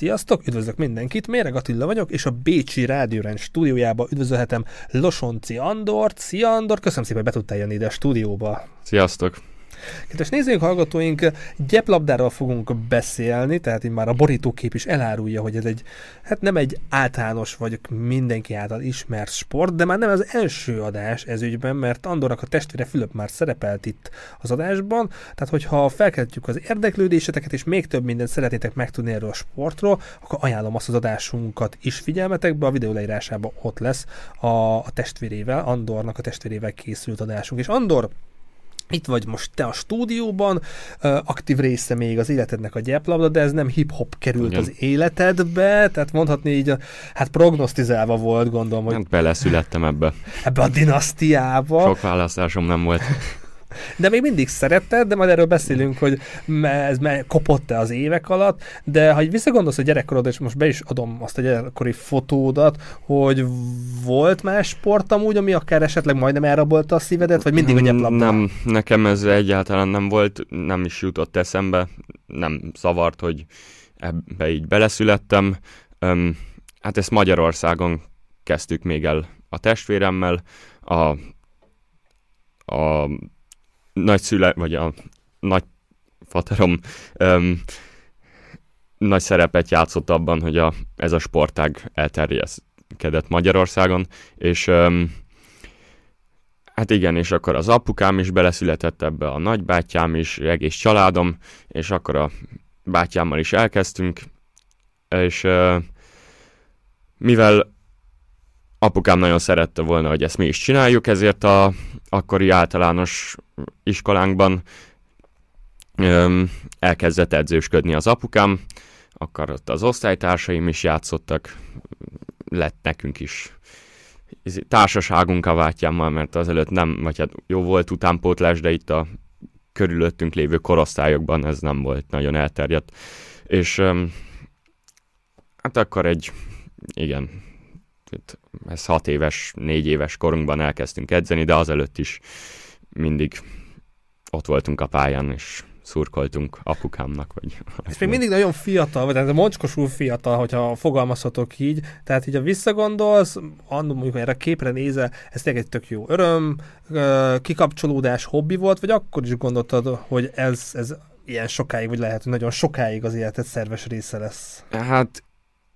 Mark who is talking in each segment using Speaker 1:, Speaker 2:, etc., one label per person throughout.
Speaker 1: Sziasztok, üdvözlök mindenkit, Méreg Attila vagyok, és a Bécsi Rádiórend stúdiójába üdvözölhetem Losonci Andort. Szia Andor, köszönöm szépen, hogy be tudtál jönni ide a stúdióba.
Speaker 2: Sziasztok!
Speaker 1: Kedves nézőink, hallgatóink, gyeplabdáról fogunk beszélni, tehát így már a borítókép is elárulja, hogy ez egy, hát nem egy általános vagy mindenki által ismert sport, de már nem az első adás ez ügyben, mert Andornak a testvére Fülöp már szerepelt itt az adásban, tehát hogyha felkeltjük az érdeklődéseteket, és még több mindent szeretnétek megtudni erről a sportról, akkor ajánlom azt az adásunkat is figyelmetekbe, a videó leírásában ott lesz a, a testvérével, Andornak a testvérével készült adásunk. És Andor, itt vagy most te a stúdióban, aktív része még az életednek a gyeplabda, de ez nem hip-hop került Igen. az életedbe, tehát mondhatni így, hát prognosztizálva volt, gondolom, hogy... Hát
Speaker 2: beleszülettem ebbe.
Speaker 1: Ebbe a dinasztiába.
Speaker 2: Sok választásom nem volt.
Speaker 1: De még mindig szeretted, de majd erről beszélünk, hogy ez kopott-e az évek alatt, de ha visszagondolsz a gyerekkorod, és most be is adom azt a gyerekkori fotódat, hogy volt más sport amúgy, ami akár esetleg majdnem elrabolta a szívedet, vagy mindig a gyeplabda?
Speaker 2: Nem, nekem ez egyáltalán nem volt, nem is jutott eszembe, nem zavart, hogy ebbe így beleszülettem. Um, hát ezt Magyarországon kezdtük még el a testvéremmel, a, a nagyszüle, vagy a nagyfaterom um, nagy szerepet játszott abban, hogy a, ez a sportág elterjeszkedett Magyarországon, és um, hát igen, és akkor az apukám is beleszületett ebbe, a nagybátyám is, egész családom, és akkor a bátyámmal is elkezdtünk, és uh, mivel apukám nagyon szerette volna, hogy ezt mi is csináljuk, ezért a akkori általános iskolánkban öm, elkezdett edzősködni az apukám, akkor ott az osztálytársaim is játszottak, lett nekünk is társaságunk a vátyámmal, mert azelőtt nem, vagy hát jó volt utánpótlás, de itt a körülöttünk lévő korosztályokban ez nem volt nagyon elterjedt. És öm, hát akkor egy, igen, ez hat éves, négy éves korunkban elkezdtünk edzeni, de azelőtt is mindig ott voltunk a pályán, és szurkoltunk apukámnak. Vagy
Speaker 1: és még mindig nagyon fiatal, vagy tehát mocskosul fiatal, hogyha fogalmazhatok így. Tehát így a visszagondolsz, annól mondjuk erre a képre nézel, ez tényleg egy tök jó öröm, kikapcsolódás, hobbi volt, vagy akkor is gondoltad, hogy ez, ez ilyen sokáig, vagy lehet, hogy nagyon sokáig az életed szerves része lesz?
Speaker 2: Hát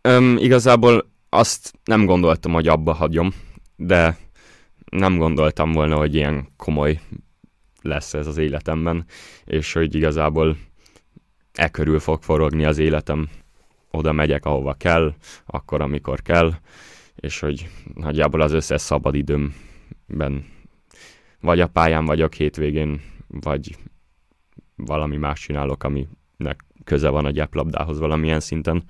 Speaker 2: öm, igazából azt nem gondoltam, hogy abba hagyom, de nem gondoltam volna, hogy ilyen komoly lesz ez az életemben, és hogy igazából e körül fog forogni az életem. Oda megyek, ahova kell, akkor, amikor kell, és hogy nagyjából az összes szabad időmben vagy a pályán vagyok hétvégén, vagy valami más csinálok, aminek köze van a gyeplabdához valamilyen szinten.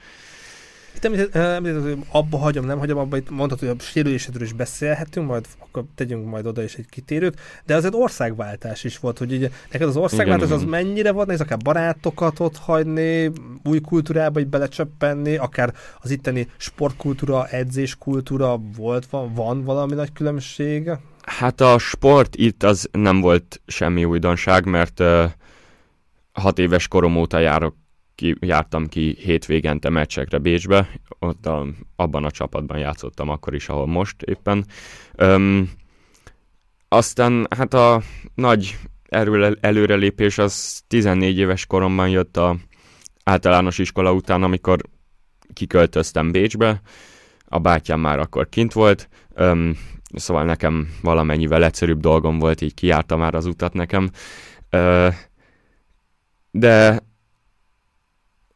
Speaker 1: Itt említett, hogy abba hagyom, nem hagyom, abba itt mondhatod, hogy a sérülésedről is beszélhetünk, majd akkor tegyünk majd oda is egy kitérőt, de az egy országváltás is volt, hogy ugye neked az országváltás igen, az mennyire volt, nehéz akár barátokat ott hagyni, új kultúrába így belecsöppenni, akár az itteni sportkultúra, edzéskultúra volt, van, van valami nagy különbség?
Speaker 2: Hát a sport itt az nem volt semmi újdonság, mert uh, hat éves korom óta járok ki, jártam ki hétvégente meccsekre Bécsbe, ott a, abban a csapatban játszottam akkor is, ahol most éppen. Öm, aztán hát a nagy erő, előrelépés az 14 éves koromban jött a általános iskola után, amikor kiköltöztem Bécsbe, a bátyám már akkor kint volt, öm, szóval nekem valamennyivel egyszerűbb dolgom volt, így kijárta már az utat nekem. Ö, de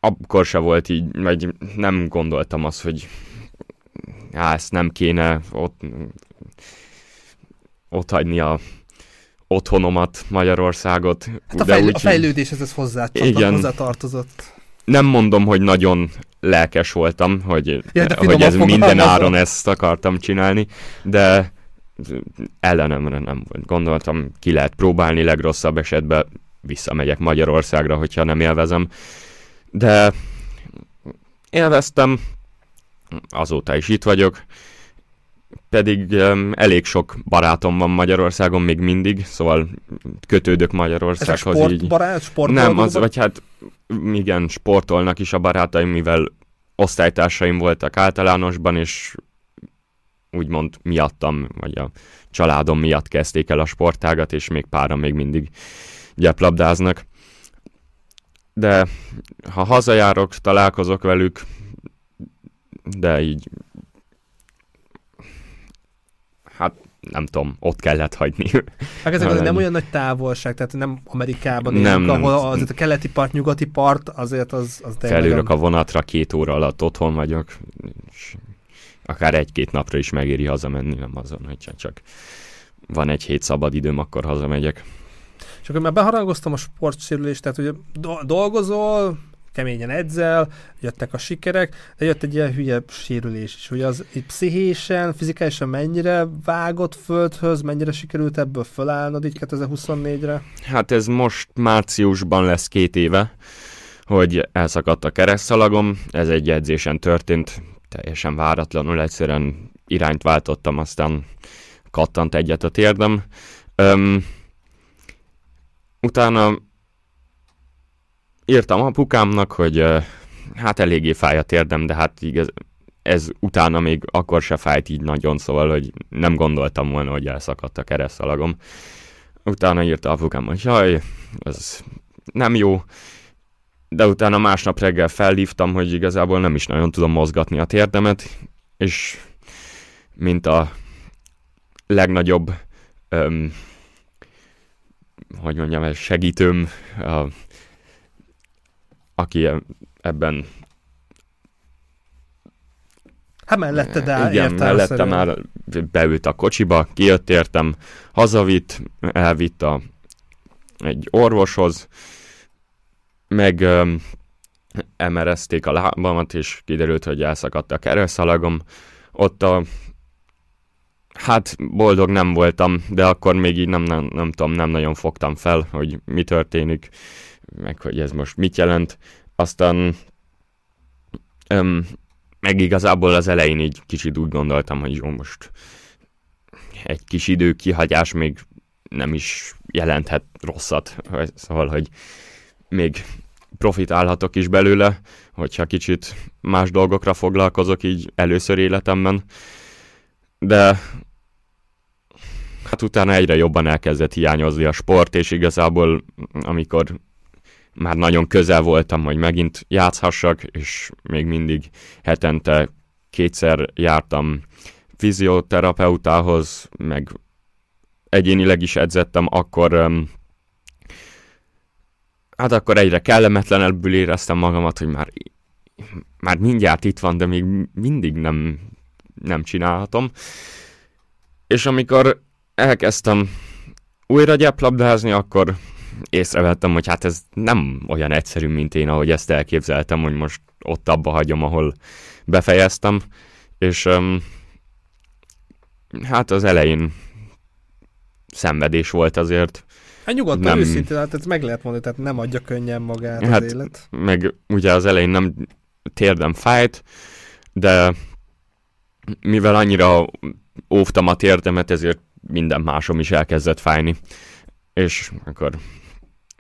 Speaker 2: akkor se volt így, vagy nem gondoltam azt, hogy á, ezt nem kéne ott, ott hagyni a otthonomat, Magyarországot.
Speaker 1: Hát a, fejl- úgy, a fejlődéshez ez hozzá, igen, hozzá tartozott.
Speaker 2: Nem mondom, hogy nagyon lelkes voltam, hogy, ja, hogy ez minden áron ezt akartam csinálni, de ellenemre nem volt. Gondoltam, ki lehet próbálni, legrosszabb esetben visszamegyek Magyarországra, hogyha nem élvezem de élveztem, azóta is itt vagyok, pedig um, elég sok barátom van Magyarországon még mindig, szóval kötődök Magyarországhoz. Ez
Speaker 1: a sport így. barát, sport
Speaker 2: Nem, az, vagy hát igen, sportolnak is a barátaim, mivel osztálytársaim voltak általánosban, és úgymond miattam, vagy a családom miatt kezdték el a sportágat, és még páran még mindig gyeplabdáznak. De ha hazajárok, találkozok velük, de így hát nem tudom, ott kellett hagyni.
Speaker 1: Hát ezek azért nem olyan nagy távolság, tehát nem Amerikában élünk, nem, nem. ahol azért a keleti part, nyugati part, azért az, az
Speaker 2: Felülök a vonatra, két óra alatt otthon vagyok, és akár egy-két napra is megéri hazamenni, nem azon, hogy csak van egy hét szabad időm, akkor hazamegyek.
Speaker 1: És akkor már beharangoztam a sportsérülést, tehát hogy dolgozol, keményen edzel, jöttek a sikerek, de jött egy ilyen hülye sérülés is, hogy az így pszichésen, fizikálisan mennyire vágott földhöz, mennyire sikerült ebből fölállnod így 2024-re?
Speaker 2: Hát ez most márciusban lesz két éve, hogy elszakadt a keresztalagom, ez egy edzésen történt, teljesen váratlanul, egyszerűen irányt váltottam, aztán kattant egyet a térdem. Öm, utána írtam apukámnak, hogy hát eléggé fáj a térdem, de hát igaz, ez utána még akkor se fájt így nagyon, szóval, hogy nem gondoltam volna, hogy elszakadt a keresztalagom. Utána írta apukám, hogy jaj, ez nem jó, de utána másnap reggel felhívtam, hogy igazából nem is nagyon tudom mozgatni a térdemet, és mint a legnagyobb öm, hogy mondjam, segítőm, a aki ebben
Speaker 1: Hát mellette áll,
Speaker 2: Igen, mellette már beült a kocsiba, kijött értem, hazavitt, elvitt a, egy orvoshoz, meg um, emerezték a lábamat, és kiderült, hogy elszakadt a kereszalagom. Ott a Hát boldog nem voltam, de akkor még így nem, nem, nem tudom, nem nagyon fogtam fel, hogy mi történik meg hogy ez most mit jelent. Aztán öm, meg igazából az elején így kicsit úgy gondoltam, hogy jó, most egy kis idő kihagyás még nem is jelenthet rosszat. Szóval, hogy még profitálhatok is belőle, hogyha kicsit más dolgokra foglalkozok így először életemben. De hát utána egyre jobban elkezdett hiányozni a sport, és igazából amikor már nagyon közel voltam, hogy megint játszhassak, és még mindig hetente kétszer jártam fizioterapeutához, meg egyénileg is edzettem, akkor hát akkor egyre kellemetlenebbül éreztem magamat, hogy már, már mindjárt itt van, de még mindig nem, nem csinálhatom. És amikor elkezdtem újra gyeplabdázni, akkor észrevettem, hogy hát ez nem olyan egyszerű, mint én, ahogy ezt elképzeltem, hogy most ott abba hagyom, ahol befejeztem, és um, hát az elején szenvedés volt azért.
Speaker 1: Hát nyugodtan, nem... őszintén, hát ez meg lehet mondani, tehát nem adja könnyen magát hát, az élet.
Speaker 2: Meg ugye az elején nem térdem fájt, de mivel annyira óvtam a térdemet, ezért minden másom is elkezdett fájni. És akkor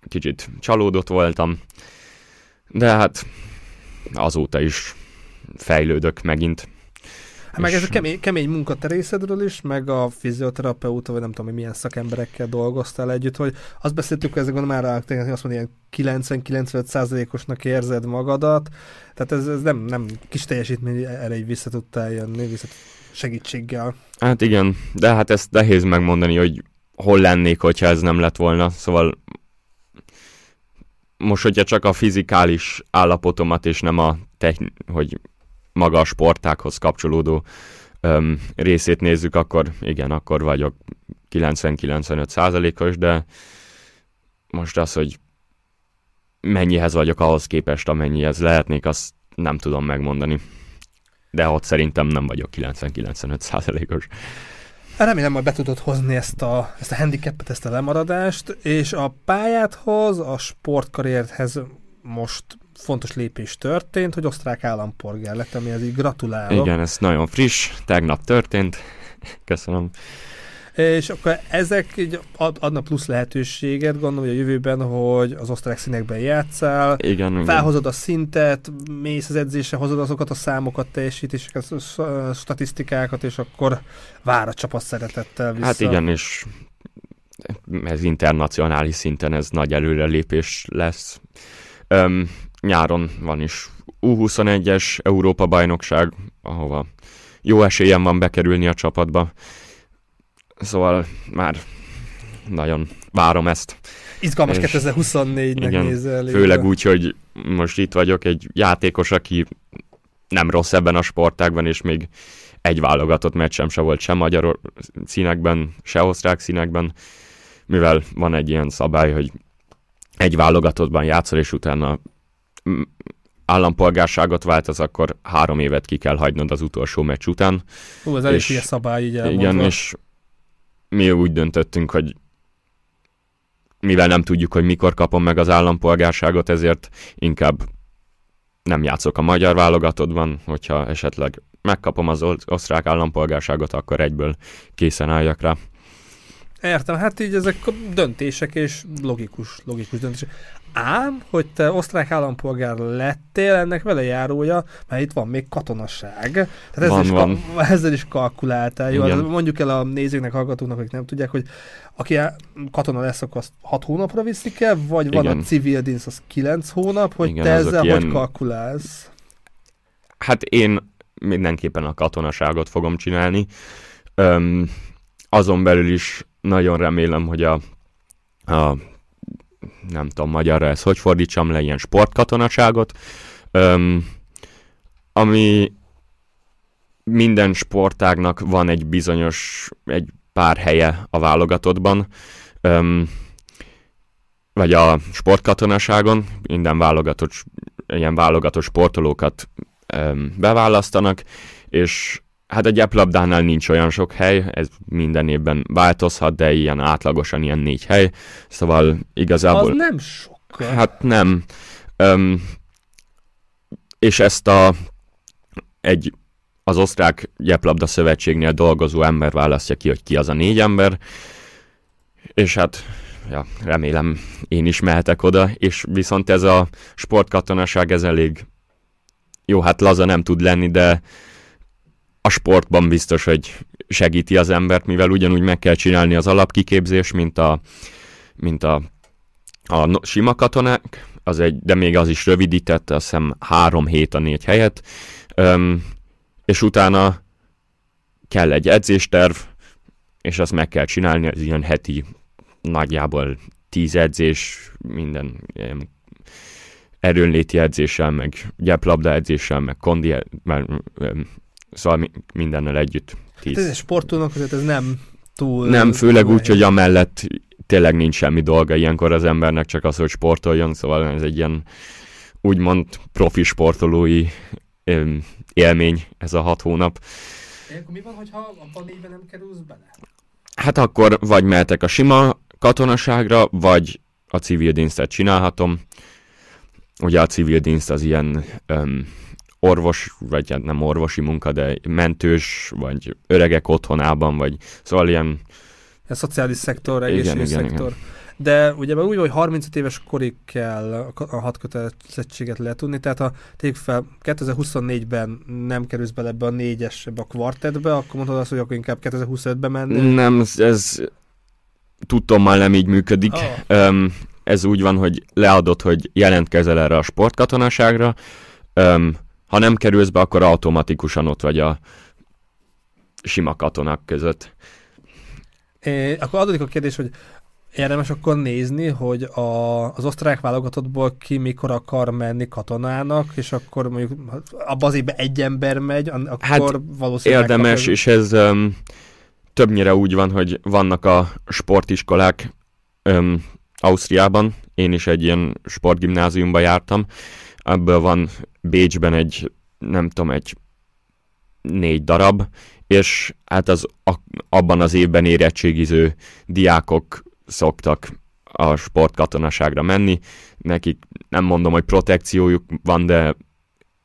Speaker 2: kicsit csalódott voltam, de hát azóta is fejlődök megint.
Speaker 1: Hát meg ez a kemény, kemény munka te részedről is, meg a fizioterapeuta, vagy nem tudom, milyen szakemberekkel dolgoztál együtt, hogy azt beszéltük, hogy ezekben már azt mondja, ilyen 90-95 osnak érzed magadat, tehát ez, ez nem, nem kis teljesítmény, erre így vissza tudtál jönni, vissza segítséggel.
Speaker 2: Hát igen, de hát ezt nehéz megmondani, hogy hol lennék, hogyha ez nem lett volna, szóval most, hogyha csak a fizikális állapotomat, és nem a techn- hogy maga a sportákhoz kapcsolódó öm, részét nézzük, akkor igen, akkor vagyok 90-95 százalékos, de most az, hogy mennyihez vagyok ahhoz képest, amennyihez lehetnék, azt nem tudom megmondani. De ott szerintem nem vagyok 90-95 százalékos.
Speaker 1: Remélem, hogy be tudod hozni ezt a, ezt a handicapet, ezt a lemaradást, és a pályádhoz, a sportkarrierhez most fontos lépés történt, hogy osztrák állampolgár lett, ez így gratulálok.
Speaker 2: Igen, ez nagyon friss, tegnap történt. Köszönöm.
Speaker 1: És akkor ezek így adnak plusz lehetőséget, gondolom, hogy a jövőben, hogy az osztrák színekben játszál,
Speaker 2: igen,
Speaker 1: felhozod igen. a szintet, mész az edzésre, hozod azokat a számokat, teljesítéseket, statisztikákat, és akkor vár a csapat szeretettel vissza.
Speaker 2: Hát igen, és ez internacionális szinten ez nagy előrelépés lesz. Öm, nyáron van is U21-es Európa-bajnokság, ahova jó esélyem van bekerülni a csapatba. Szóval már nagyon várom ezt.
Speaker 1: Izgalmas 2024-nek nézel.
Speaker 2: Főleg úgy, hogy most itt vagyok, egy játékos, aki nem rossz ebben a sportágban, és még egy válogatott meccsem se volt sem magyar színekben, se osztrák színekben, mivel van egy ilyen szabály, hogy egy válogatottban játszol, és utána állampolgárságot váltasz, akkor három évet ki kell hagynod az utolsó meccs után.
Speaker 1: Hú, ez elég és, szabály, így elmondva.
Speaker 2: Igen, és mi úgy döntöttünk, hogy mivel nem tudjuk, hogy mikor kapom meg az állampolgárságot, ezért inkább nem játszok a magyar válogatottban, hogyha esetleg megkapom az osztrák állampolgárságot, akkor egyből készen álljak rá.
Speaker 1: Értem, hát így ezek döntések és logikus, logikus döntések. Ám, hogy te osztrák állampolgár lettél, ennek vele járója, mert itt van még katonaság. Tehát ezzel, van, is, van. Ka- ezzel is kalkuláltál. Jó, hát mondjuk el a nézőknek, hallgatóknak, akik nem tudják, hogy aki katona lesz, akkor azt 6 hónapra viszik el, vagy van Igen. a civil dinsz, az 9 hónap, hogy Igen, te ezzel ilyen... hogy kalkulálsz?
Speaker 2: Hát én mindenképpen a katonaságot fogom csinálni. Öm, azon belül is nagyon remélem, hogy a, a nem tudom magyarra ez hogy fordítsam le, ilyen sportkatonaságot, öm, ami minden sportágnak van egy bizonyos, egy pár helye a válogatottban, öm, vagy a sportkatonaságon, minden válogatott, ilyen válogatott sportolókat öm, beválasztanak, és Hát a gyeplabdánál nincs olyan sok hely, ez minden évben változhat, de ilyen átlagosan ilyen négy hely, szóval igazából...
Speaker 1: Az nem sok.
Speaker 2: Hát nem. Öm, és ezt a egy az osztrák gyeplabda szövetségnél dolgozó ember választja ki, hogy ki az a négy ember, és hát ja, remélem én is mehetek oda, és viszont ez a sportkatonaság ez elég jó, hát laza nem tud lenni, de a sportban biztos, hogy segíti az embert, mivel ugyanúgy meg kell csinálni az alapkiképzés, mint a, mint a, a sima katonák, az egy, de még az is rövidítette, azt hiszem három hét a négy helyet, Öm, és utána kell egy edzésterv, és azt meg kell csinálni, az ilyen heti nagyjából tíz edzés, minden ilyen erőnléti edzéssel, meg gyeplabda edzéssel, meg kondi, meg, Szóval mindennel együtt.
Speaker 1: Tíz. Hát ez egy sportolónak azért ez nem túl...
Speaker 2: Nem, főleg túl úgy, hogy amellett tényleg nincs semmi dolga ilyenkor az embernek, csak az, hogy sportoljon, szóval ez egy ilyen úgymond profi sportolói élmény ez a hat hónap.
Speaker 1: Ilyenkor mi van, hogyha a négyben nem kerülsz bele?
Speaker 2: Hát akkor vagy mehetek a sima katonaságra, vagy a civil dienstet csinálhatom. Ugye a civil dienst az ilyen um, orvos, vagy hát nem orvosi munka, de mentős, vagy öregek otthonában, vagy szóval ilyen...
Speaker 1: A szociális szektor, egészségügyi szektor. Igen. De ugye úgy, hogy 35 éves korig kell a hat kötelezettséget letudni, tehát ha tegyük fel 2024-ben nem kerülsz bele ebbe a négyes, ebbe a kvartetbe, akkor mondod azt, hogy akkor inkább 2025-ben menni?
Speaker 2: Nem, ez már nem így működik. Oh. Um, ez úgy van, hogy leadott, hogy jelentkezel erre a sportkatonaságra, um, ha nem kerülsz be, akkor automatikusan ott vagy a sima katonák között.
Speaker 1: É, akkor adódik a kérdés, hogy érdemes akkor nézni, hogy a, az osztrák válogatottból ki mikor akar menni katonának, és akkor mondjuk abban az évben egy ember megy, akkor hát valószínűleg...
Speaker 2: Érdemes, és ez um, többnyire úgy van, hogy vannak a sportiskolák um, Ausztriában, én is egy ilyen sportgimnáziumba jártam, ebből van Bécsben egy, nem tudom, egy négy darab, és hát az a, abban az évben érettségiző diákok szoktak a sportkatonaságra menni. Nekik nem mondom, hogy protekciójuk van, de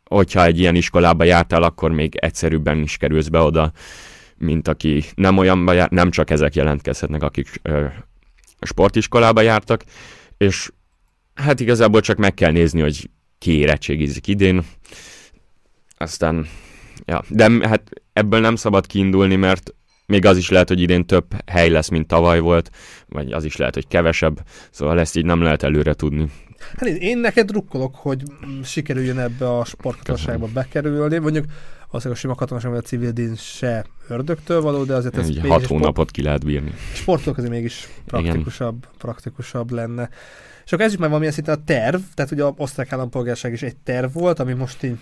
Speaker 2: hogyha egy ilyen iskolába jártál, akkor még egyszerűbben is kerülsz be oda. mint aki nem olyanba jár, nem csak ezek jelentkezhetnek, akik ö, sportiskolába jártak, és hát igazából csak meg kell nézni, hogy ki érettségizik idén, aztán, ja, de hát ebből nem szabad kiindulni, mert még az is lehet, hogy idén több hely lesz, mint tavaly volt, vagy az is lehet, hogy kevesebb, szóval ezt így nem lehet előre tudni.
Speaker 1: Hát én neked drukkolok, hogy sikerüljön ebbe a sportkatonaságba bekerülni. Mondjuk az a sima katonaság, a civil dín se ördögtől való, de azért ez
Speaker 2: Egy hat hónapot sport... ki lehet bírni.
Speaker 1: Sportok azért mégis praktikusabb, Igen. praktikusabb lenne. És akkor ez is már valamilyen szinten a terv, tehát ugye a osztrák állampolgárság is egy terv volt, ami most így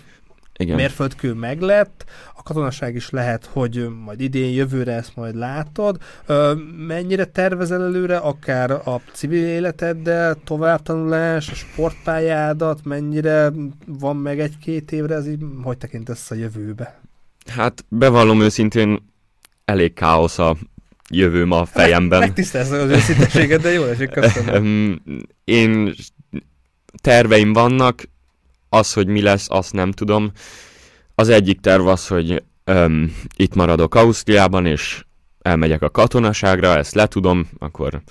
Speaker 1: igen. mérföldkő meglett, a katonaság is lehet, hogy majd idén, jövőre ezt majd látod. Ö, mennyire tervezel előre, akár a civil életeddel, továbbtanulás, a sportpályádat, mennyire van meg egy-két évre, ez így hogy tekintesz a jövőbe?
Speaker 2: Hát bevallom őszintén, elég káosz a jövőm a fejemben.
Speaker 1: Megtisztelsz az őszinteséget, de jól esik, köszönöm.
Speaker 2: Én terveim vannak, az, hogy mi lesz, azt nem tudom. Az egyik terv az, hogy öm, itt maradok Ausztriában, és elmegyek a katonaságra, ezt letudom, akkor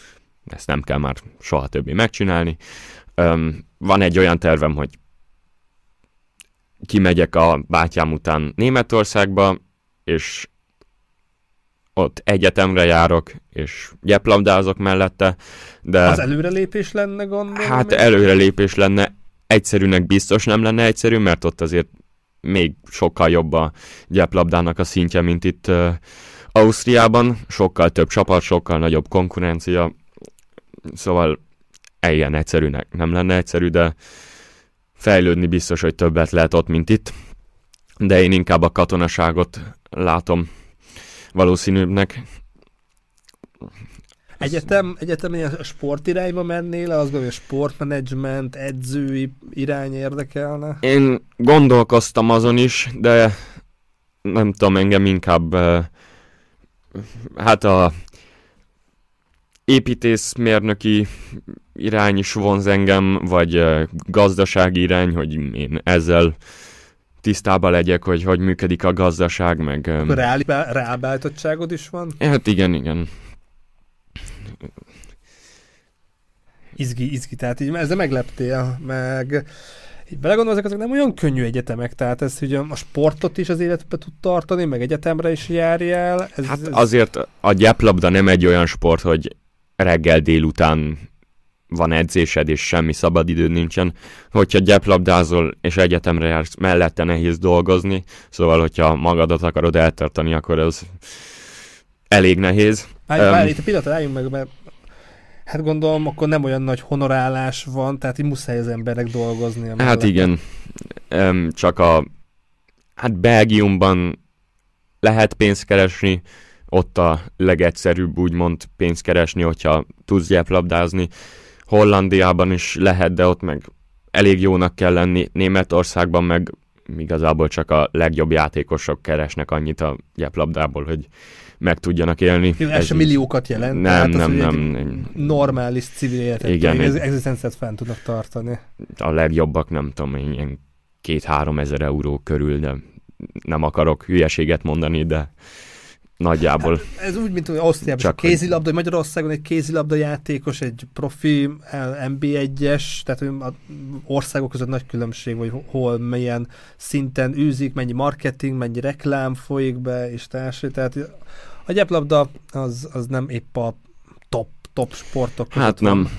Speaker 2: ezt nem kell már soha többé megcsinálni. Öm, van egy olyan tervem, hogy kimegyek a bátyám után Németországba, és ott egyetemre járok, és gyeplabdázok mellette, de...
Speaker 1: Az előrelépés lenne, gondolom?
Speaker 2: Hát előrelépés lenne, egyszerűnek biztos nem lenne egyszerű, mert ott azért még sokkal jobb a gyeplabdának a szintje, mint itt Ausztriában. Sokkal több csapat, sokkal nagyobb konkurencia, szóval ilyen egyszerűnek nem lenne egyszerű, de fejlődni biztos, hogy többet lehet ott, mint itt. De én inkább a katonaságot látom valószínűbbnek.
Speaker 1: Egyetem, egyetem ilyen sportirányba mennél, az hogy a sportmenedzsment, edzői irány érdekelne?
Speaker 2: Én gondolkoztam azon is, de nem tudom, engem inkább hát a építészmérnöki irány is vonz engem, vagy gazdasági irány, hogy én ezzel tisztában legyek, hogy hogy működik a gazdaság, meg...
Speaker 1: Akkor reálbeállítottságod is van?
Speaker 2: Hát igen, igen.
Speaker 1: Izgi, izgi, tehát így ezzel megleptél, meg így belegondolom, ezek nem olyan könnyű egyetemek, tehát ez hogy a sportot is az életbe tud tartani, meg egyetemre is járjál.
Speaker 2: Ez, hát ez... azért a gyeplabda nem egy olyan sport, hogy reggel délután van edzésed, és semmi szabadidőd nincsen. Hogyha gyeplabdázol, és egyetemre jársz, mellette nehéz dolgozni, szóval, hogyha magadat akarod eltartani, akkor ez elég nehéz.
Speaker 1: Várj, um, várj itt a pillanat, álljunk meg, mert hát gondolom, akkor nem olyan nagy honorálás van, tehát így muszáj az embernek dolgozni.
Speaker 2: Hát mellett. igen, um, csak a hát Belgiumban lehet pénzt keresni, ott a legegyszerűbb úgymond pénzt keresni, hogyha tudsz gyeplabdázni. Hollandiában is lehet, de ott meg elég jónak kell lenni. Németországban meg igazából csak a legjobb játékosok keresnek annyit a gyeplabdából, hogy meg tudjanak élni.
Speaker 1: Ez, ez sem milliókat jelent.
Speaker 2: Nem, nem, nem, nem.
Speaker 1: Normális civil életet, Igen, egy... egzisztenciát fent tudnak tartani.
Speaker 2: A legjobbak, nem tudom, ilyen két-három ezer euró körül, de nem akarok hülyeséget mondani, de nagyjából.
Speaker 1: Hát ez úgy, mint hogy Ausztriában Csak kézilabda, hogy Magyarországon egy kézilabda játékos, egy profi MB1-es, tehát a országok között nagy különbség, hogy hol milyen szinten űzik, mennyi marketing, mennyi reklám folyik be, és társai. Tehát a gyeplabda az, az nem épp a top, top sportok
Speaker 2: között Hát nem.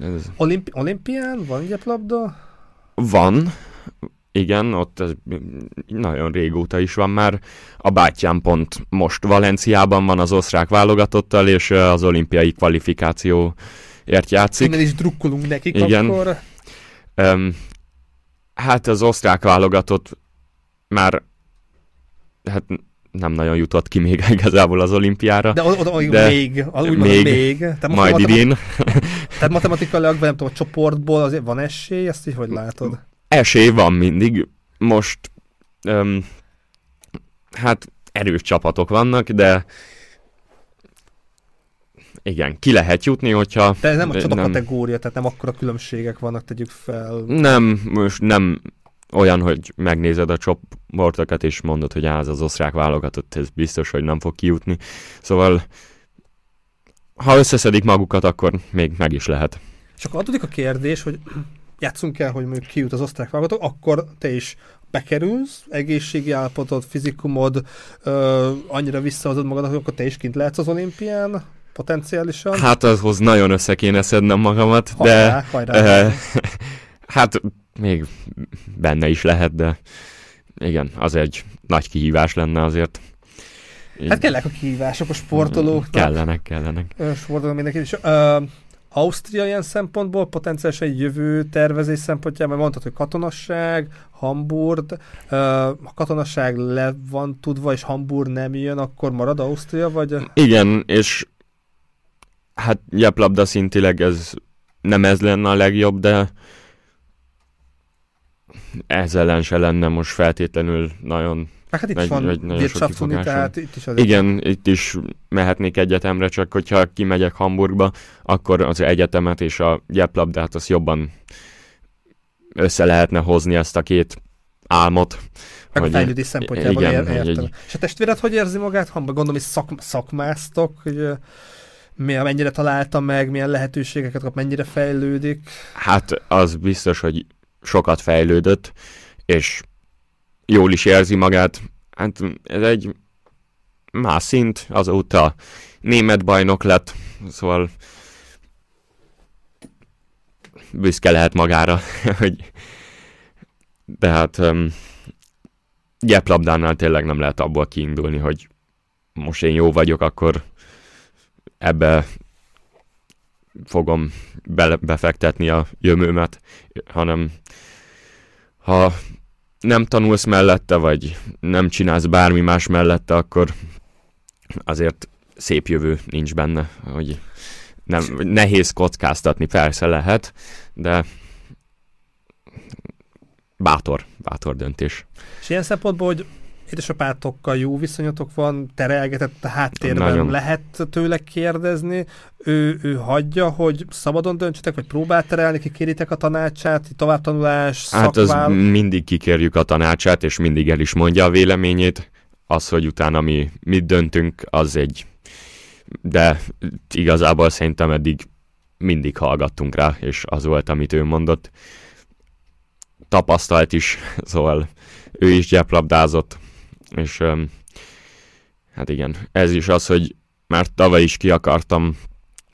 Speaker 1: Ez... Olimpi- olimpián van gyeplabda?
Speaker 2: Van, igen, ott ez nagyon régóta is van már. A bátyám pont most Valenciában van az osztrák válogatottal, és az olimpiai kvalifikációért játszik.
Speaker 1: Innen is drukkolunk nekik Igen. akkor.
Speaker 2: Um, hát az osztrák válogatott már hát nem nagyon jutott ki még igazából az olimpiára.
Speaker 1: De oda, oda de még, az úgy még, még.
Speaker 2: Tehát majd idén.
Speaker 1: Tehát matematikailag, vagy nem tudom, a csoportból azért van esély, ezt így hogy látod?
Speaker 2: Esély van mindig. Most um, hát erős csapatok vannak, de igen, ki lehet jutni, hogyha...
Speaker 1: De ez nem a csoda nem, kategória, tehát nem akkora különbségek vannak, tegyük fel.
Speaker 2: Nem, most nem olyan, hogy megnézed a csoportokat, és mondod, hogy az az osztrák válogatott, ez biztos, hogy nem fog kijutni. Szóval, ha összeszedik magukat, akkor még meg is lehet.
Speaker 1: És akkor adódik a kérdés, hogy játszunk el, hogy mondjuk kijut az osztrák válogatott, akkor te is bekerülsz, egészségi állapotod, fizikumod, ö, annyira visszahozod magad, hogy akkor te is kint lehetsz az olimpián, potenciálisan.
Speaker 2: Hát azhoz nagyon össze kéne szednem magamat, hajrá, de hajrá. hát még benne is lehet, de igen, az egy nagy kihívás lenne azért.
Speaker 1: Hát kellenek a kihívások a sportolóknak.
Speaker 2: Kellenek, kellenek.
Speaker 1: Sportolók mindenki is. Uh, Ausztria ilyen szempontból potenciálisan egy jövő tervezés szempontjában mondtad, hogy katonasság, Hamburg, uh, ha katonasság le van tudva, és Hamburg nem jön, akkor marad Ausztria, vagy?
Speaker 2: Igen, és hát gyeplabda szintileg ez nem ez lenne a legjobb, de ez ellen se lenne most feltétlenül nagyon
Speaker 1: Hát itt nagy, van nagy, tehát itt is
Speaker 2: azért... Igen, itt is mehetnék egyetemre, csak hogyha kimegyek Hamburgba, akkor az egyetemet és a gyeplabdát az jobban össze lehetne hozni ezt a két álmot.
Speaker 1: Meg hogy a fejlődés szempontjából igen, ér, értem. Egy... És a testvéred hogy érzi magát? Ha gondolom, hogy szak, szakmáztok, hogy milyen, mennyire találta meg, milyen lehetőségeket kap, mennyire fejlődik?
Speaker 2: Hát az biztos, hogy sokat fejlődött, és jól is érzi magát. Hát ez egy más szint, azóta német bajnok lett, szóval büszke lehet magára, hogy de hát gyeplabdánál tényleg nem lehet abból kiindulni, hogy most én jó vagyok, akkor ebbe fogom be- befektetni a jövőmet, hanem ha nem tanulsz mellette, vagy nem csinálsz bármi más mellette, akkor azért szép jövő nincs benne, hogy nem, nehéz kockáztatni, persze lehet, de bátor, bátor döntés.
Speaker 1: És ilyen szempontból, hogy édesapátokkal jó viszonyatok van, terelgetett a háttérben, Nagyon. lehet tőle kérdezni, ő, ő hagyja, hogy szabadon döntsetek, vagy próbál terelni, kikéritek a tanácsát, továbbtanulás,
Speaker 2: Hát az mindig kikérjük a tanácsát, és mindig el is mondja a véleményét. Az, hogy utána mi mit döntünk, az egy... De igazából szerintem eddig mindig hallgattunk rá, és az volt, amit ő mondott. Tapasztalt is, szóval ő is gyeplabdázott, és um, hát igen, ez is az, hogy már tavaly is ki akartam,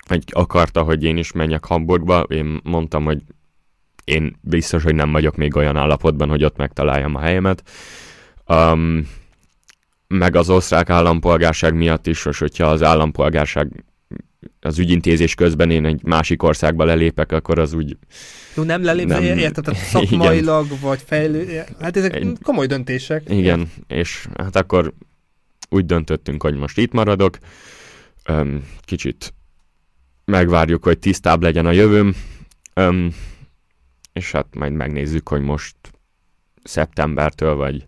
Speaker 2: vagy akarta, hogy én is menjek Hamburgba, én mondtam, hogy én biztos, hogy nem vagyok még olyan állapotban, hogy ott megtaláljam a helyemet. Um, meg az osztrák állampolgárság miatt is, és hogyha az állampolgárság az ügyintézés közben én egy másik országba lelépek, akkor az úgy...
Speaker 1: Jó, nem lelépve, nem... érted? Tehát szakmailag, igen. vagy fejlő... Hát ezek egy... komoly döntések.
Speaker 2: Igen, és hát akkor úgy döntöttünk, hogy most itt maradok. Öm, kicsit megvárjuk, hogy tisztább legyen a jövőm. Öm, és hát majd megnézzük, hogy most szeptembertől vagy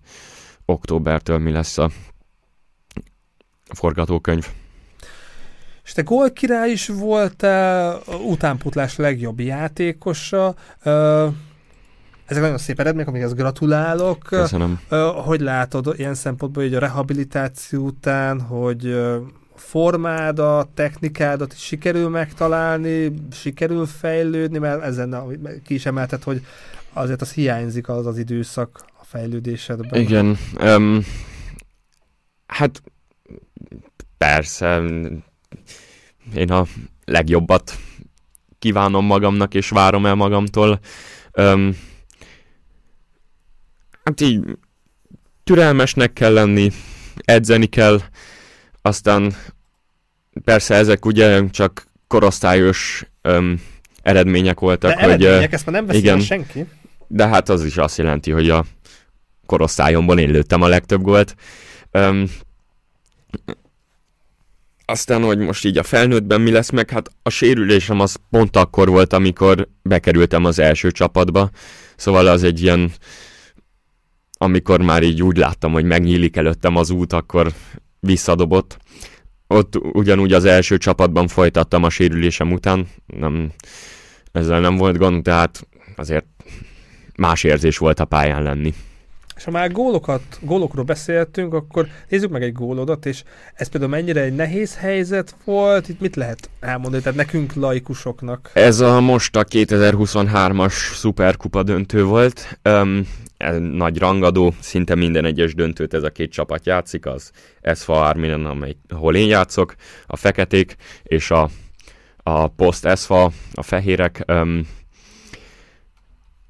Speaker 2: októbertől mi lesz a forgatókönyv.
Speaker 1: És te gólkirály is voltál, utánputlás legjobb játékosa. Ezek nagyon szép eredmények, amikhez gratulálok.
Speaker 2: Köszönöm.
Speaker 1: Hogy látod ilyen szempontból, hogy a rehabilitáció után, hogy formádat, technikádat is sikerül megtalálni, sikerül fejlődni, mert ezen ki is emelted, hogy azért az hiányzik az az időszak a fejlődésedben.
Speaker 2: Igen. Um, hát persze, én a legjobbat kívánom magamnak, és várom el magamtól. Um, hát így türelmesnek kell lenni, edzeni kell, aztán persze ezek ugye csak korosztályos um, eredmények voltak.
Speaker 1: De hogy, eredmények, ezt már nem igen, senki.
Speaker 2: De hát az is azt jelenti, hogy a korosztályomban én lőttem a legtöbb gólt. Um, aztán, hogy most így a felnőttben mi lesz meg, hát a sérülésem az pont akkor volt, amikor bekerültem az első csapatba, szóval az egy ilyen, amikor már így úgy láttam, hogy megnyílik előttem az út, akkor visszadobott. Ott ugyanúgy az első csapatban folytattam a sérülésem után, nem, ezzel nem volt gond, tehát azért más érzés volt a pályán lenni.
Speaker 1: És ha már gólokat, gólokról beszéltünk, akkor nézzük meg egy gólodat, és ez például mennyire egy nehéz helyzet volt, itt mit lehet elmondani, tehát nekünk laikusoknak?
Speaker 2: Ez a most a 2023-as szuperkupa döntő volt. Um, nagy rangadó, szinte minden egyes döntőt ez a két csapat játszik, az SFA Arminen, amely, ahol én játszok, a feketék, és a, a Post SFA, a fehérek. Um,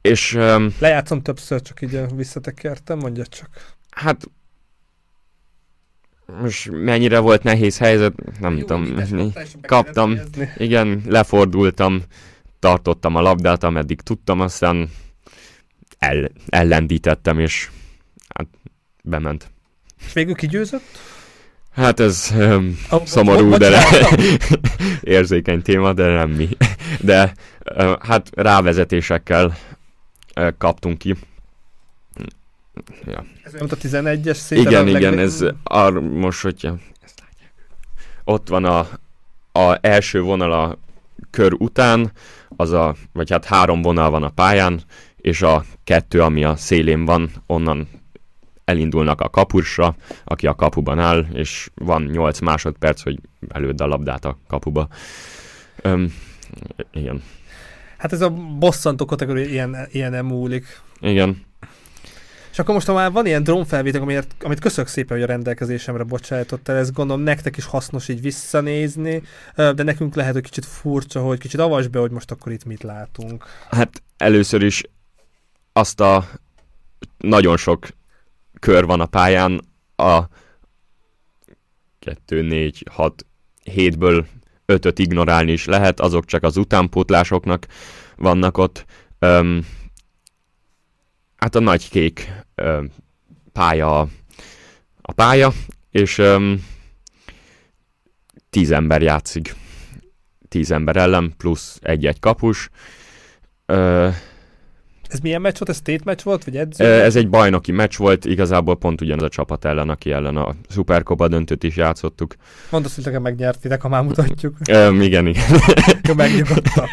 Speaker 2: és... Um,
Speaker 1: Lejátszom többször, csak így visszatekertem, mondja csak.
Speaker 2: Hát most mennyire volt nehéz helyzet, nem Jó, tudom. Kaptam, igen, lefordultam, tartottam a labdát, ameddig tudtam, aztán el, ellendítettem, és hát bement.
Speaker 1: És végül kigyőzött?
Speaker 2: Hát ez um, oh, szomorú, de érzékeny téma, de nem mi. De uh, hát rávezetésekkel kaptunk ki.
Speaker 1: Ja. Ez olyan, a 11-es
Speaker 2: szépen Igen, igen, ez ar, most, hogyha ott van a, a első vonal a kör után, az a, vagy hát három vonal van a pályán, és a kettő, ami a szélén van, onnan elindulnak a kapusra, aki a kapuban áll, és van 8 másodperc, hogy előd a labdát a kapuba. Öm, igen.
Speaker 1: Hát ez a bosszantó kategória ilyen, ilyen múlik.
Speaker 2: Igen.
Speaker 1: És akkor most ha már van ilyen drónfelvétel, amit, amit köszönök szépen, hogy a rendelkezésemre bocsájtottál, ezt gondolom nektek is hasznos így visszanézni, de nekünk lehet, hogy kicsit furcsa, hogy kicsit avasd be, hogy most akkor itt mit látunk.
Speaker 2: Hát először is azt a nagyon sok kör van a pályán, a 2, 4, 6, 7-ből 5-öt ignorálni is lehet, azok csak az utánpótlásoknak vannak ott. Öm, hát a nagy kék öm, pálya a pálya, és öm, tíz ember játszik. Tíz ember ellen, plusz egy-egy kapus. Ö,
Speaker 1: ez milyen meccs volt? Ez tét meccs volt, vagy edző?
Speaker 2: Ez egy bajnoki meccs volt, igazából pont ugyanaz a csapat ellen, aki ellen a Supercopa döntőt is játszottuk.
Speaker 1: Mondd azt, hogy nekem megnyertitek, ha már mutatjuk.
Speaker 2: Ö, igen, igen.
Speaker 1: Megnyugodtam.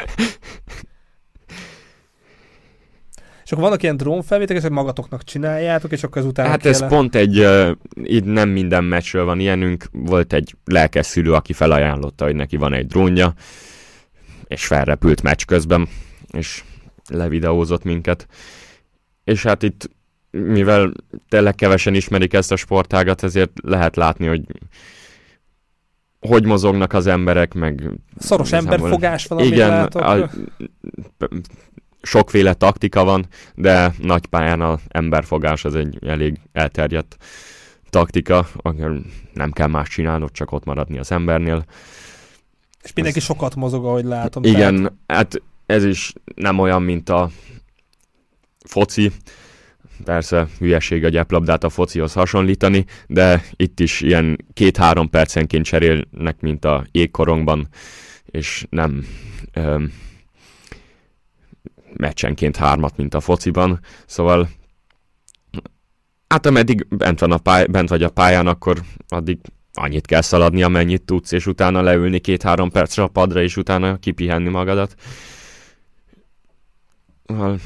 Speaker 1: És akkor vannak ilyen drónfelvételek, hogy magatoknak csináljátok, és akkor ezután
Speaker 2: Hát ez pont egy, uh, itt nem minden meccsről van ilyenünk, volt egy lelkes szülő, aki felajánlotta, hogy neki van egy drónja, és felrepült meccs közben, és levideózott minket. És hát itt, mivel tényleg kevesen ismerik ezt a sportágat, ezért lehet látni, hogy hogy mozognak az emberek, meg...
Speaker 1: Szoros emberfogás van, Igen, látok. A,
Speaker 2: sokféle taktika van, de nagy pályán az emberfogás az egy elég elterjedt taktika, nem kell más csinálnod, csak ott maradni az embernél.
Speaker 1: És mindenki Ez... sokat mozog, ahogy látom.
Speaker 2: Igen, tehát... hát ez is nem olyan, mint a foci. Persze hülyeség a gyeplabdát a focihoz hasonlítani, de itt is ilyen két-három percenként cserélnek, mint a jégkorongban, és nem öm, meccsenként hármat, mint a fociban. Szóval hát ameddig bent, van a pály- bent vagy a pályán, akkor addig annyit kell szaladni, amennyit tudsz, és utána leülni két-három percre a padra, és utána kipihenni magadat. Well,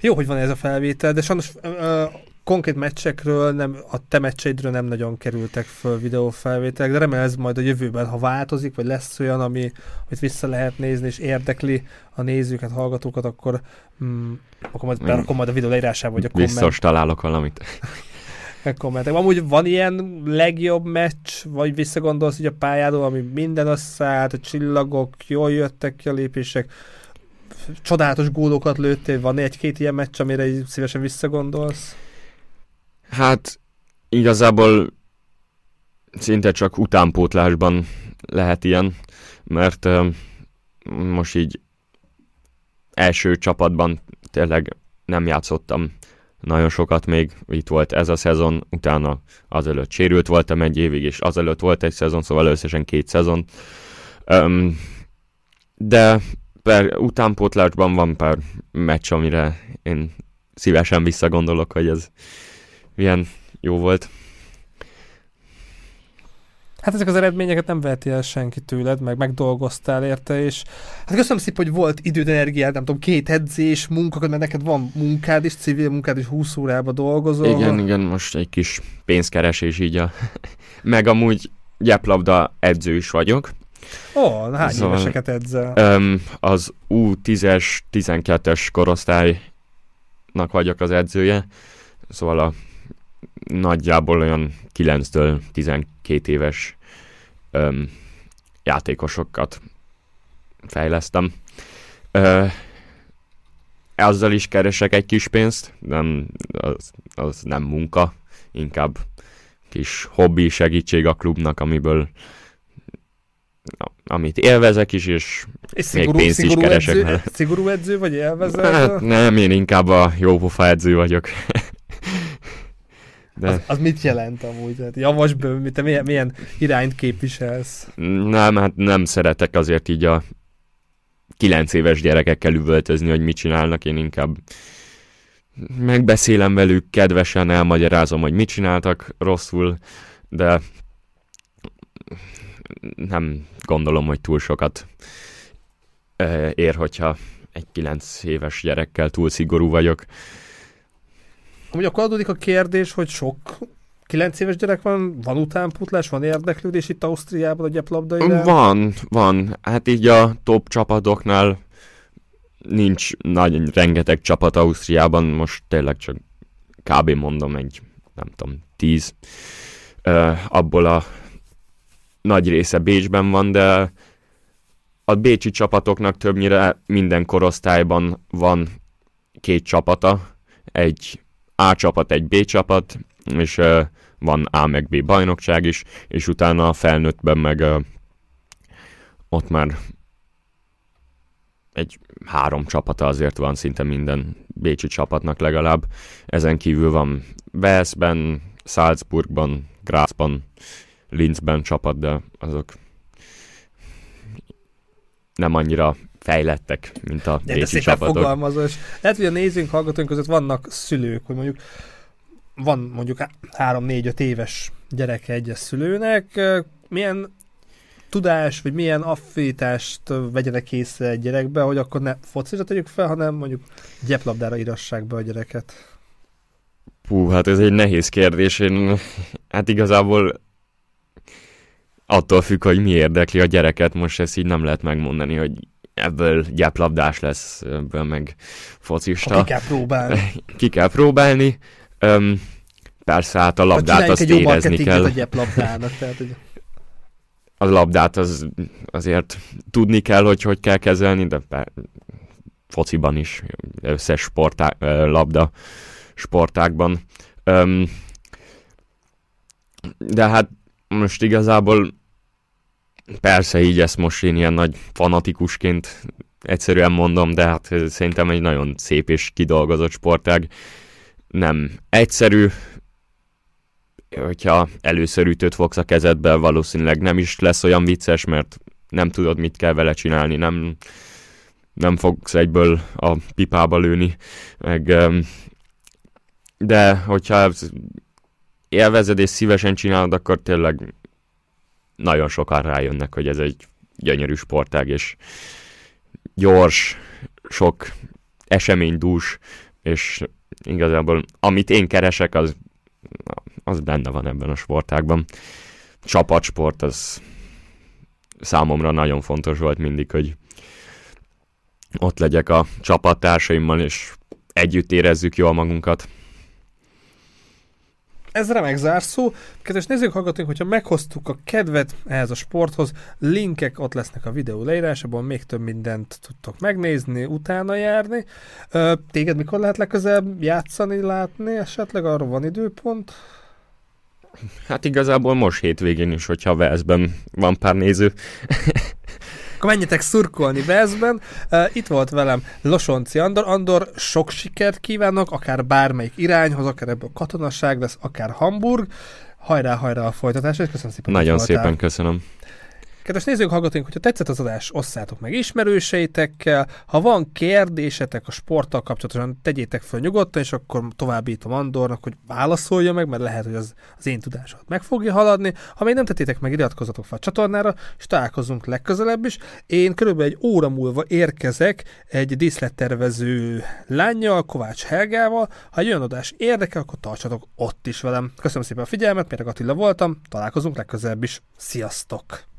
Speaker 1: Jó, hogy van ez a felvétel, de sajnos uh, konkrét meccsekről, nem, a te meccseidről nem nagyon kerültek föl videófelvételek, de remélem ez majd a jövőben, ha változik, vagy lesz olyan, ami, amit vissza lehet nézni, és érdekli a nézőket, hallgatókat, akkor, mm, akkor majd berakom majd a videó leírásába, vagy a
Speaker 2: komment. Biztos találok valamit.
Speaker 1: kommentek. Amúgy van ilyen legjobb meccs, vagy visszagondolsz hogy a pályádon, ami minden összeállt, a csillagok, jól jöttek ki a lépések, csodálatos gólokat lőttél, van egy-két ilyen meccs, amire így szívesen visszagondolsz?
Speaker 2: Hát igazából szinte csak utánpótlásban lehet ilyen, mert uh, most így első csapatban tényleg nem játszottam nagyon sokat még, itt volt ez a szezon, utána azelőtt sérült voltam egy évig, és azelőtt volt egy szezon, szóval összesen két szezon. Um, de per utánpótlásban van pár meccs, amire én szívesen visszagondolok, hogy ez milyen jó volt.
Speaker 1: Hát ezek az eredményeket nem veheti el senki tőled, meg megdolgoztál érte, és hát köszönöm szépen, hogy volt időd, energiád, nem tudom, két edzés, munka, mert neked van munkád is, civil munkád is, 20 órába dolgozol.
Speaker 2: Igen, igen, most egy kis pénzkeresés így a... meg amúgy gyeplabda edző is vagyok.
Speaker 1: Ó, oh, hány szóval, éveseket edzel?
Speaker 2: Az U10-es, 12-es korosztálynak vagyok az edzője, szóval a nagyjából olyan 9-től 12 éves um, játékosokat fejlesztem. Uh, azzal is keresek egy kis pénzt, nem, az, az nem munka, inkább kis hobbi segítség a klubnak, amiből amit élvezek is, és, és szigorú, még pénzt szigorú is keresek
Speaker 1: edző, vele. Szigorú edző vagy élvezel?
Speaker 2: Hát nem, én inkább a jópofa edző vagyok.
Speaker 1: De... Az, az mit jelent amúgy? Tehát javasből, te milyen, milyen irányt képviselsz?
Speaker 2: Nem, hát nem szeretek azért így a kilenc éves gyerekekkel üvöltözni, hogy mit csinálnak, én inkább megbeszélem velük, kedvesen elmagyarázom, hogy mit csináltak rosszul, de nem gondolom, hogy túl sokat ér, hogyha egy kilenc éves gyerekkel túl szigorú vagyok.
Speaker 1: Amúgy akkor adódik a kérdés, hogy sok 9 éves gyerek van, van utánputlás, van érdeklődés itt Ausztriában a gyeplabda
Speaker 2: Van, van. Hát így a top csapatoknál nincs nagy, rengeteg csapat Ausztriában, most tényleg csak kb. mondom egy, nem tudom, tíz. Uh, abból a nagy része Bécsben van, de a bécsi csapatoknak többnyire minden korosztályban van két csapata, egy A csapat, egy B csapat, és uh, van A meg B bajnokság is, és utána a felnőttben meg uh, ott már egy három csapata azért van szinte minden bécsi csapatnak legalább. Ezen kívül van Velszben, Salzburgban, Grazban, Linzben csapat, de azok nem annyira fejlettek, mint a de bécsi csapatok.
Speaker 1: Fogalmazó, és lehet, hogy a nézőink, hallgatóink között vannak szülők, hogy mondjuk van mondjuk 3-4-5 éves gyereke egyes szülőnek, milyen tudás, vagy milyen affinitást vegyenek észre egy gyerekbe, hogy akkor ne focira tegyük fel, hanem mondjuk gyeplabdára írassák be a gyereket?
Speaker 2: Hú, hát ez egy nehéz kérdés. Én hát igazából attól függ, hogy mi érdekli a gyereket, most ezt így nem lehet megmondani, hogy ebből gyeplabdás lesz, ebből meg focista.
Speaker 1: Ha ki kell próbálni.
Speaker 2: ki kell próbálni. Um, persze, hát a labdát azt érezni kell.
Speaker 1: A gyeplabdának, tehát, hogy...
Speaker 2: A labdát az, azért tudni kell, hogy hogy kell kezelni, de per, fociban is, összes sportá, labda sportákban. Um, de hát most igazából persze így ezt most én ilyen nagy fanatikusként egyszerűen mondom, de hát szerintem egy nagyon szép és kidolgozott sportág. Nem egyszerű, hogyha először ütőt fogsz a kezedbe, valószínűleg nem is lesz olyan vicces, mert nem tudod, mit kell vele csinálni, nem, nem fogsz egyből a pipába lőni, meg, de hogyha élvezed és szívesen csinálod, akkor tényleg nagyon sokan rájönnek, hogy ez egy gyönyörű sportág, és gyors, sok eseménydús, és igazából amit én keresek, az, az benne van ebben a sportágban. Csapatsport, az számomra nagyon fontos volt mindig, hogy ott legyek a csapattársaimmal, és együtt érezzük jól magunkat
Speaker 1: ez remek zárszó. Kedves nézők, hallgatóink, hogyha meghoztuk a kedvet ehhez a sporthoz, linkek ott lesznek a videó leírásában, még több mindent tudtok megnézni, utána járni. Téged mikor lehet legközelebb játszani, látni? Esetleg arra van időpont?
Speaker 2: Hát igazából most hétvégén is, hogyha Velszben van pár néző.
Speaker 1: Akkor menjetek szurkolni Veszben. Uh, itt volt velem Losonci Andor. Andor, sok sikert kívánok, akár bármelyik irányhoz, akár ebből katonaság lesz, akár Hamburg. Hajrá, hajrá a folytatás, és köszönöm szépen.
Speaker 2: Nagyon szépen köszönöm.
Speaker 1: Kedves nézők, hallgatóink, hogyha tetszett az adás, osszátok meg ismerőseitekkel. Ha van kérdésetek a sporttal kapcsolatosan, tegyétek fel nyugodtan, és akkor továbbítom Andornak, hogy válaszolja meg, mert lehet, hogy az, az én tudásomat meg fogja haladni. Ha még nem tettétek meg, iratkozzatok fel a csatornára, és találkozunk legközelebb is. Én körülbelül egy óra múlva érkezek egy díszlettervező lányjal, Kovács Helgával. Ha egy olyan adás érdekel, akkor tartsatok ott is velem. Köszönöm szépen a figyelmet, Méreg Attila voltam, találkozunk legközelebb is. Sziasztok!